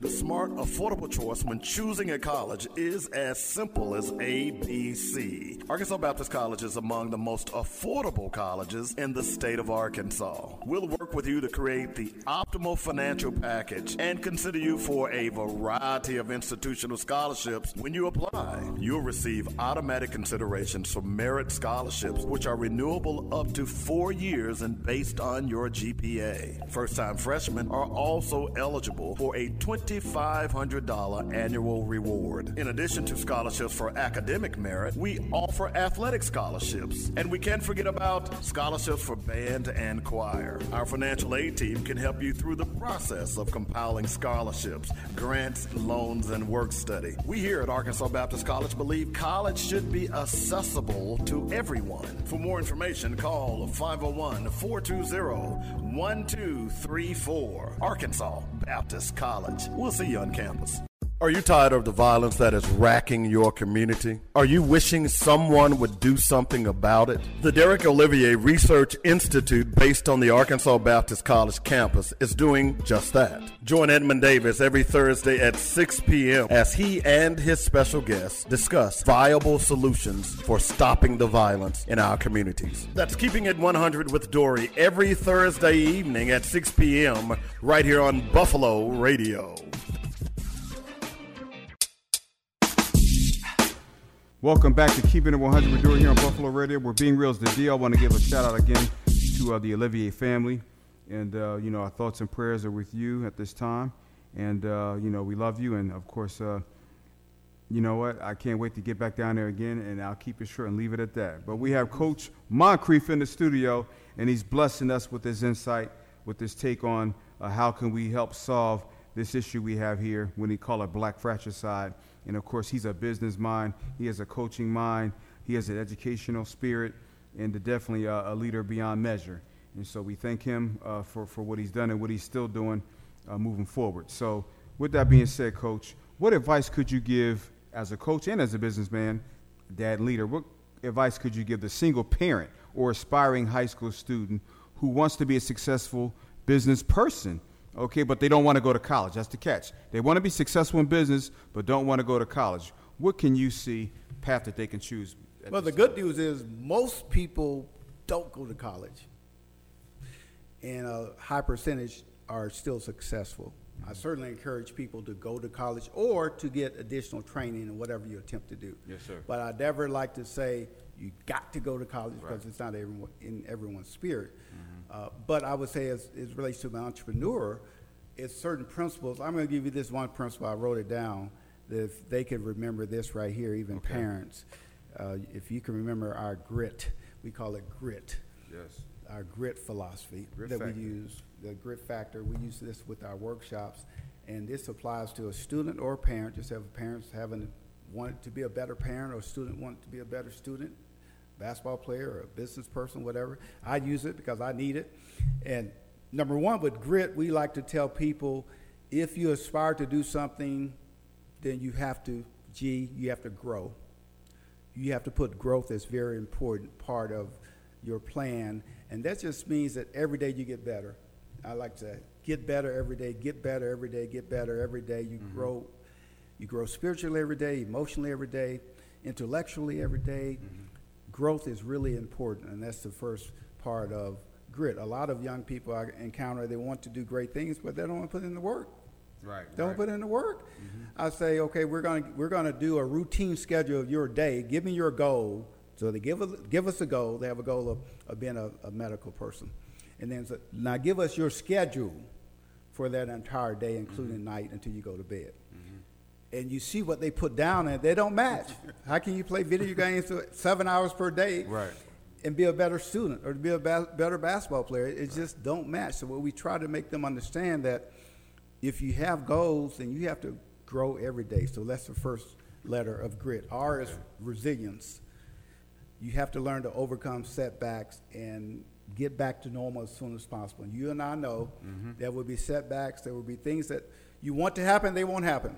The smart, affordable choice when choosing a college is as simple as ABC. Arkansas Baptist College is among the most affordable colleges in the state of Arkansas. We'll work with you to create the optimal financial package and consider you for a variety of institutional scholarships when you apply. You'll receive automatic considerations for merit scholarships, which are renewable up to four years and based on your GPA. First time freshmen are also eligible for a 20 $2,500 annual reward. In addition to scholarships for academic merit, we offer athletic scholarships. And we can't forget about scholarships for band and choir. Our financial aid team can help you through the process of compiling scholarships, grants, loans, and work study. We here at Arkansas Baptist College believe college should be accessible to everyone. For more information, call 501 420 1234. Arkansas Baptist College. We'll see you on campus. Are you tired of the violence that is racking your community? Are you wishing someone would do something about it? The Derek Olivier Research Institute, based on the Arkansas Baptist College campus, is doing just that. Join Edmund Davis every Thursday at 6 p.m. as he and his special guests discuss viable solutions for stopping the violence in our communities. That's Keeping It 100 with Dory every Thursday evening at 6 p.m. right here on Buffalo Radio. Welcome back to Keeping It 100 with Dory here on Buffalo Radio. We're being real as the deal. I want to give a shout out again to uh, the Olivier family. And, uh, you know, our thoughts and prayers are with you at this time. And, uh, you know, we love you. And, of course, uh, you know what? I can't wait to get back down there again. And I'll keep it short and leave it at that. But we have Coach Moncrief in the studio, and he's blessing us with his insight, with his take on uh, how can we help solve this issue we have here when he call it black fratricide and of course, he's a business mind, he has a coaching mind, he has an educational spirit, and definitely a, a leader beyond measure. And so we thank him uh, for, for what he's done and what he's still doing uh, moving forward. So, with that being said, Coach, what advice could you give as a coach and as a businessman, dad, leader? What advice could you give the single parent or aspiring high school student who wants to be a successful business person okay, but they don't want to go to college. That's the catch. They want to be successful in business, but don't want to go to college. What can you see path that they can choose? Well, the good news is most people don't go to college, and a high percentage are still successful. I certainly encourage people to go to college or to get additional training in whatever you attempt to do. Yes, sir. But I never like to say you got to go to college right. because it's not everyone, in everyone's spirit. Mm-hmm. Uh, but I would say, as it relates to an entrepreneur, it's certain principles. I'm going to give you this one principle. I wrote it down. That if they can remember this right here, even okay. parents, uh, if you can remember our grit, we call it grit. Yes. Our grit philosophy grit that factor. we use, the grit factor. We use this with our workshops, and this applies to a student or a parent. Just have parents having wanted to be a better parent or a student wanted to be a better student basketball player or a business person, whatever. I use it because I need it. And number one, with grit, we like to tell people if you aspire to do something, then you have to, G, you have to grow. You have to put growth as very important part of your plan. And that just means that every day you get better. I like to get better every day, get better every day, get better every day. You mm-hmm. grow you grow spiritually every day, emotionally every day, intellectually every day. Mm-hmm growth is really important, and that's the first part of grit. A lot of young people I encounter, they want to do great things, but they don't want to put in the work. Right. They don't right. put in the work. Mm-hmm. I say, okay, we're going to we're going to do a routine schedule of your day. Give me your goal. So they give us give us a goal. They have a goal of, of being a, a medical person, and then so, now give us your schedule for that entire day, including mm-hmm. night, until you go to bed and you see what they put down and they don't match. How can you play video games seven hours per day right. and be a better student or to be a ba- better basketball player? It right. just don't match. So what we try to make them understand that if you have goals, then you have to grow every day. So that's the first letter of grit. R is resilience. You have to learn to overcome setbacks and get back to normal as soon as possible. And you and I know mm-hmm. there will be setbacks. There will be things that you want to happen, they won't happen.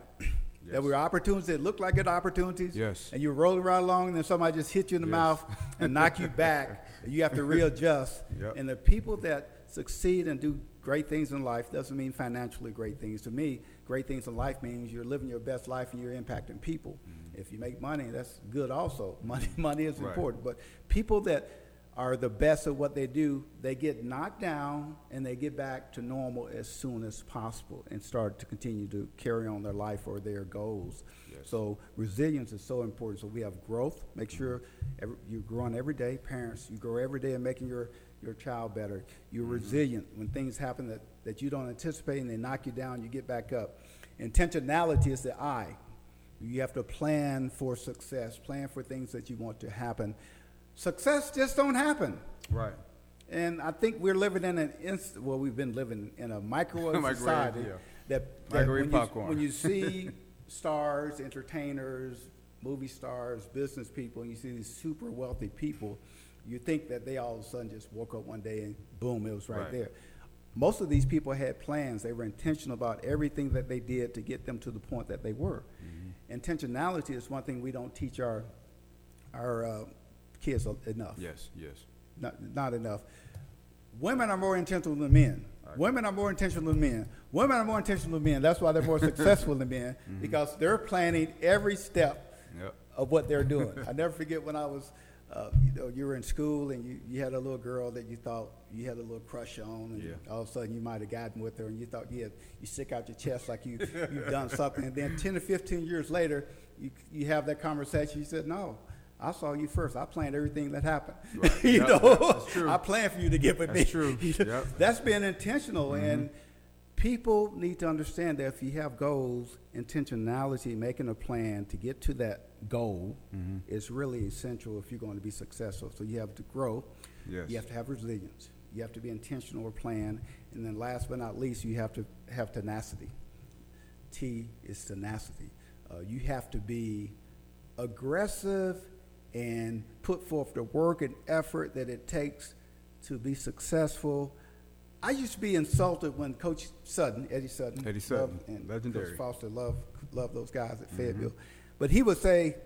Yes. There were opportunities that looked like good opportunities. Yes. And you're rolling right along, and then somebody just hits you in the yes. mouth and knock you back. You have to readjust. Yep. And the people that succeed and do great things in life doesn't mean financially great things. To me, great things in life means you're living your best life and you're impacting people. Mm-hmm. If you make money, that's good also. Money, money is right. important. But people that are the best at what they do, they get knocked down and they get back to normal as soon as possible and start to continue to carry on their life or their goals. Yes. So resilience is so important. So we have growth. Make mm-hmm. sure every, you're growing every day. Parents, you grow every day in making your your child better. You're mm-hmm. resilient when things happen that, that you don't anticipate and they knock you down, you get back up. Intentionality is the I. You have to plan for success, plan for things that you want to happen. Success just don't happen. Right. And I think we're living in an inst- well, we've been living in a microwave, Microwave, society yeah. that, that Microwave when, popcorn. You, when you see stars, entertainers, movie stars, business people, and you see these super wealthy people, you think that they all of a sudden just woke up one day and boom, it was right, Right. there. Most of these people had plans. They were intentional about everything that they did to get them to the point that they were. Mm-hmm. Intentionality is one thing we don't teach our our uh, kids enough Yes, yes. not, not enough. Women are more intentional than men. Women are more intentional than men. Women are more intentional than men. That's why they're more successful than men because they're planning every step Yep. of what they're doing. I never forget when I was, uh, you know, you were in school and you, you had a little girl that you thought you had a little crush on, and Yeah. all of a sudden you might have gotten with her, and you thought you had, you stick out your chest like you you've done something, and then ten or fifteen years later, you you have that conversation. You said, "No, I saw you first. I planned everything that happened. Right. you Yep, know, yep, that's true. I planned for you to get with That's me. true. Yep. Mm-hmm. Intentional, and people need to understand that if you have goals, intentionality, making a plan to get to that goal Mm-hmm. is really essential if you're going to be successful. So you have to grow. Yes. You have to have resilience. You have to be intentional or plan, and then last but not least, you have to have tenacity. T is tenacity. Uh, you have to be aggressive and put forth the work and effort that it takes to be successful. I used to be insulted when Coach Sutton, Eddie Sutton, Eddie Sutton, and legendary. Coach Foster, love love those guys at mm-hmm. Fayetteville, but he would say.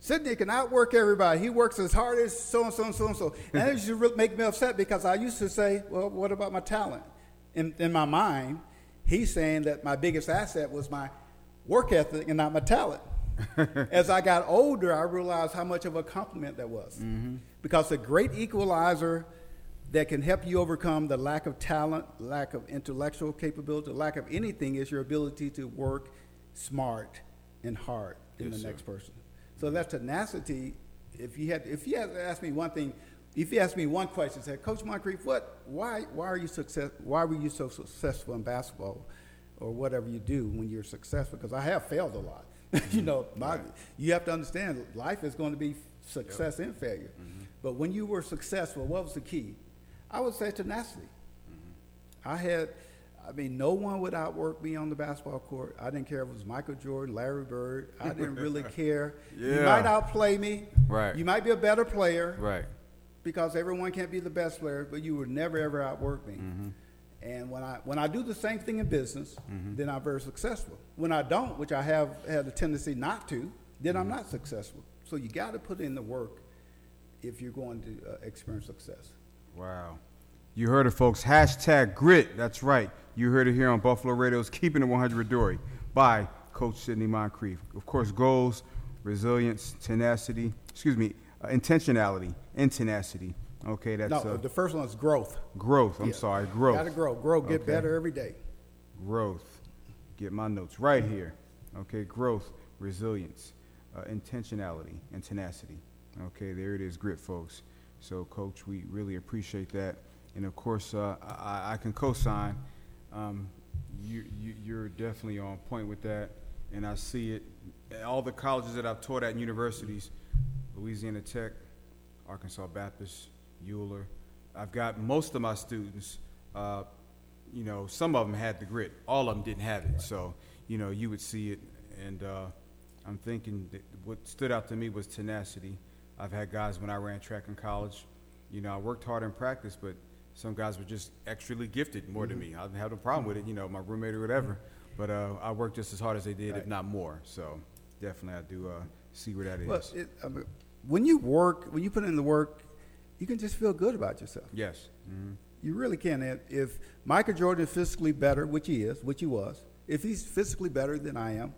Sidney can outwork everybody. He works as hard as so and so and so and so. And it used to make me upset because I used to say, well, what about my talent? In, in my mind, he's saying that my biggest asset was my work ethic and not my talent. As I got older, I realized how much of a compliment that was. Mm-hmm. Because the great equalizer that can help you overcome the lack of talent, lack of intellectual capability, lack of anything is your ability to work smart and hard than Yes, the sir. next person. So that tenacity, if you had if you had to ask me one thing, if you asked me one question, said, Coach Moncrief, what why why are you success why were you so successful in basketball or whatever you do when you're successful? Because I have failed a lot. you know, mm-hmm. my, you have to understand life is going to be success and failure. Mm-hmm. But when you were successful, what was the key? I would say tenacity. Mm-hmm. I had, I mean, no one would outwork me on the basketball court. I didn't care if it was Michael Jordan, Larry Bird. I didn't really care. Yeah. You might outplay me. Right. You might be a better player Right. because everyone can't be the best player, but you would never ever outwork me. Mm-hmm. And when I when I do the same thing in business, then I'm very successful. When I don't, which I have had a tendency not to, then Mm-hmm. I'm not successful. So you got to put in the work if you're going to uh, experience success. Wow. You heard it, folks. Hashtag grit. That's right. You heard it here on Buffalo Radio's Keeping It 100 Dory by Coach Sidney Moncrief. Of course, goals, resilience, tenacity, excuse me, uh, intentionality and tenacity. Okay, that's no, uh, the first one is growth. growth. I'm Yeah. sorry, growth. Got to grow. Grow. Get Okay. better every day. growth. Get my notes right here. Okay, growth, resilience, uh, intentionality, and tenacity. Okay, there it is, grit, folks. So, Coach, we really appreciate that, and of course, uh, I, I can co-sign. Um, you, you, you're definitely on point with that, and I see it. At all the colleges that I've taught at and universities, Louisiana Tech, Arkansas Baptist, Euler. I've got most of my students. Uh, you know, some of them had the grit. All of them didn't have it. So, you know, you would see it. And uh, I'm thinking what stood out to me was tenacity. I've had guys when I ran track in college, you know, I worked hard in practice, but some guys were just extrally gifted more than me. I didn't have no problem with it, you know, my roommate or whatever. But uh, I worked just as hard as they did, if not more. So definitely I do uh, see where that is. But it, I mean, when you work, when you put in the work, you can just feel good about yourself. yes. hmm You really can. And If Michael Jordan is physically better, which he is, which he was, if he's physically better than I am,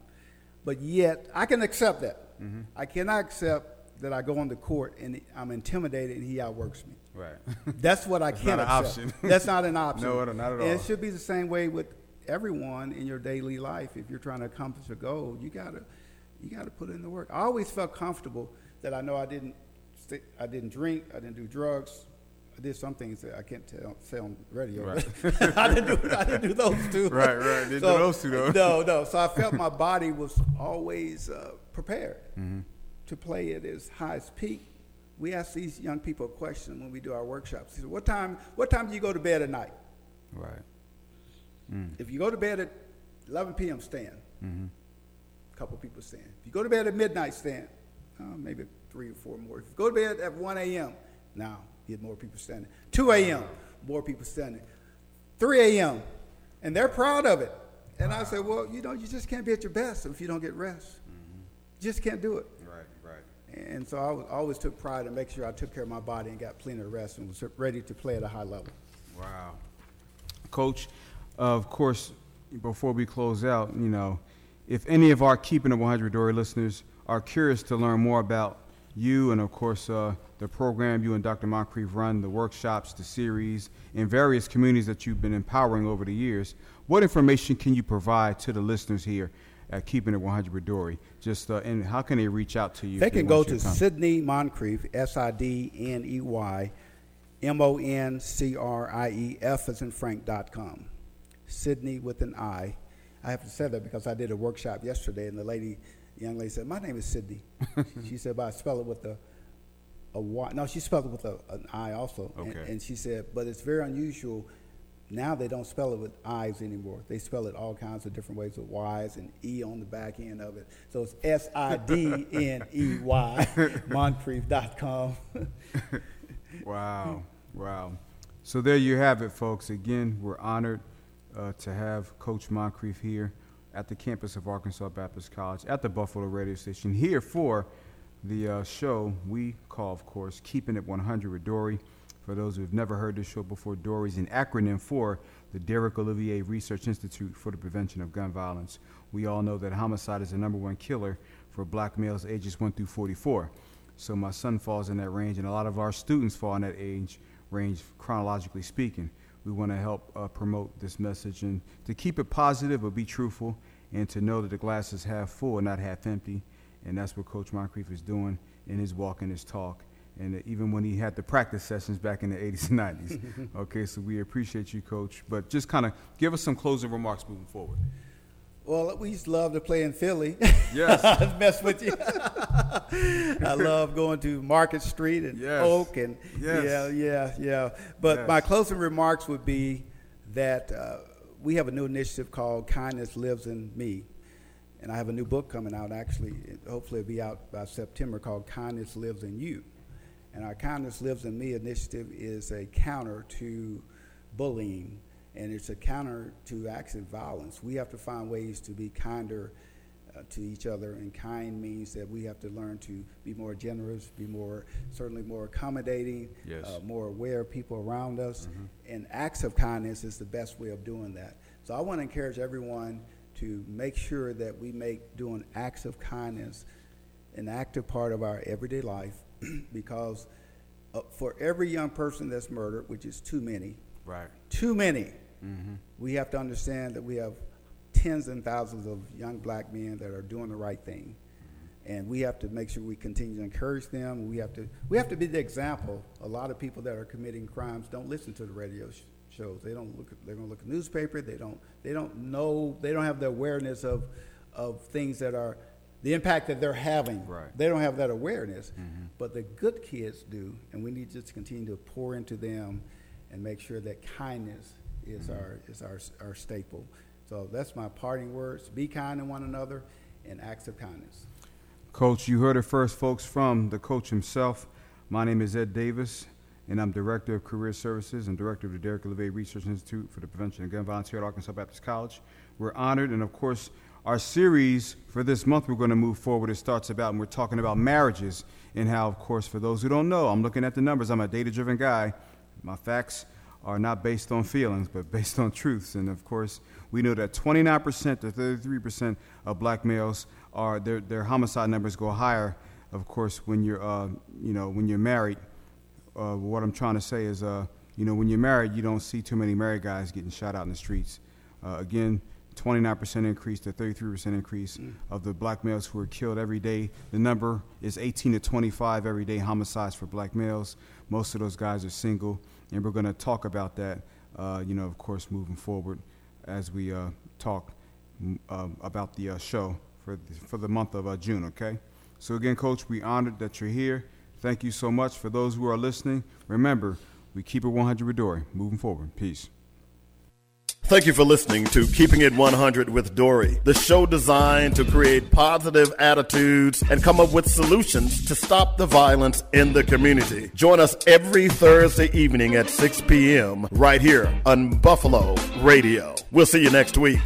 but yet I can accept that. Mm-hmm. I cannot accept that I go on the court and I'm intimidated and he outworks me. Right. That's what I That's can't accept. option. That's not an option. No, not at And all. it should be the same way with everyone in your daily life. If you're trying to accomplish a goal, you gotta you gotta put in the work. I always felt comfortable that I know I didn't st- I didn't drink, I didn't do drugs, I did some things that I can't tell, say on radio. Right. I didn't do I didn't do those two. Right, right. Didn't do those two, though. No, no. So I felt my body was always uh, prepared Mm-hmm. to play at its highest peak. We ask these young people a question when we do our workshops. He said, "What time? What time do you go to bed at night? Right. If you go to bed at 11 p.m., stand. Mm-hmm. A couple people stand. If you go to bed at midnight, stand. Uh, maybe three or four more. If you go to bed at 1 a.m., now you get more people standing. 2 a.m., more people standing. 3 a.m., and they're proud of it. And I said, well, you know, you just can't be at your best if you don't get rest. You just can't do it. Right, right. And so I was- always took pride in making sure I took care of my body and got plenty of rest and was ready to play at a high level. Wow. Coach, of course, before we close out, you know, if any of our Keeping It 100 Dory listeners are curious to learn more about you and, of course, uh, the program you and Dr. Moncrief run, the workshops, the series, in various communities that you've been empowering over the years, what information can you provide to the listeners here at Keeping It 100 with Dory? Just, uh, and how can they reach out to you? They can go want to? Sidney Moncrief, S I D N E Y, M O N C R I E F as in Frank dot com. Sidney with an I. I have to say that because I did a workshop yesterday, and the lady, the young lady said, "My name is Sidney." she said, "But I spell it with a a Y." No, she spelled it with a, an I also. And- Okay. And, she said, "But it's very unusual." Now they don't spell it with I's anymore. They spell it all kinds of different ways with Y's and E on the back end of it. So it's S I D N E Y, Moncrief.com. Wow, wow. So there you have it, folks. Again, we're honored uh, to have Coach Moncrief here at the campus of Arkansas Baptist College at the Buffalo radio station here for the uh, show we call, of course, Keeping It 100 with Dory. For those who've never heard this show before, Dory is an acronym for the Derek Olivier Research Institute for the Prevention of Gun Violence. We all know that homicide is the number one killer for black males ages 1 through 44. So my son falls in that range, and a lot of our students fall in that age range, chronologically speaking. We want to help uh, promote this message and to keep it positive but be truthful, and to know that the glass is half full and not half empty. And that's what Coach Moncrief is doing in his walk and his talk. And even when he had the practice sessions back in the 80s and 90s. okay, so we appreciate you, Coach. But just kind of give us some closing remarks moving forward. Well, we used to love to play in Philly. Yes. I mess with you. I love going to Market Street and Yes. Oak and Yes. yeah, yeah, yeah. But Yes. my closing remarks would be that uh, we have a new initiative called Kindness Lives in Me, and I have a new book coming out. Actually, hopefully, it'll be out by September called Kindness Lives in You. And our Kindness Lives in Me initiative is a counter to bullying, and it's a counter to acts of violence. We have to find ways to be kinder uh, to each other, and kind means that we have to learn to be more generous, be more, certainly more accommodating, Yes. uh, more aware of people around us. And acts of kindness is the best way of doing that. So I want to encourage everyone to make sure that we make doing acts of kindness an active part of our everyday life because uh, for every young person that's murdered, which is too many, Right. too many, we have to understand that we have tens and thousands of young black men that are doing the right thing. And we have to make sure we continue to encourage them. We have to, we have to be the example. A lot of people that are committing crimes don't listen to the radio sh- shows. They don't look. At, they're going to look at newspaper. They don't. They don't know. They don't have the awareness of, of things that are, the impact that they're having. Right. They don't have that awareness. Mm-hmm. But the good kids do, and we need to just continue to pour into them, and make sure that kindness is mm-hmm. our is our our staple. So that's my parting words. Be kind to one another, and acts of kindness. Coach, you heard it first, folks, from the coach himself. My name is Ed Davis, and I'm Director of Career Services and Director of the Derek Olivier Research Institute for the Prevention of Gun Violence here at Arkansas Baptist College. We're honored, and of course, our series for this month we're going to move forward. It starts about, and we're talking about marriages, and how, of course, for those who don't know, I'm looking at the numbers. I'm a data driven guy. My facts are not based on feelings, but based on truths. And of course, we know that 29% to 33% of black males are their, their homicide numbers go higher. Of course, when you're uh, you know when you're married, uh, what I'm trying to say is uh, you know when you're married, you don't see too many married guys getting shot out in the streets. Uh, again, 29% increase to 33% increase of the black males who are killed every day. The number is 18 to 25 every day homicides for black males. Most of those guys are single, and we're going to talk about that, uh, you know, of course, moving forward as we uh, talk uh, about the uh, show for the, for the month of uh, June, okay? So, again, Coach, we honored that you're here. Thank you so much for those who are listening. Remember, we keep it 100 with Dory. Moving forward. Peace. Thank you for listening to Keeping It 100 with Dory, the show designed to create positive attitudes and come up with solutions to stop the violence in the community. Join us every Thursday evening at 6 p.m. right here on Buffalo Radio. We'll see you next week.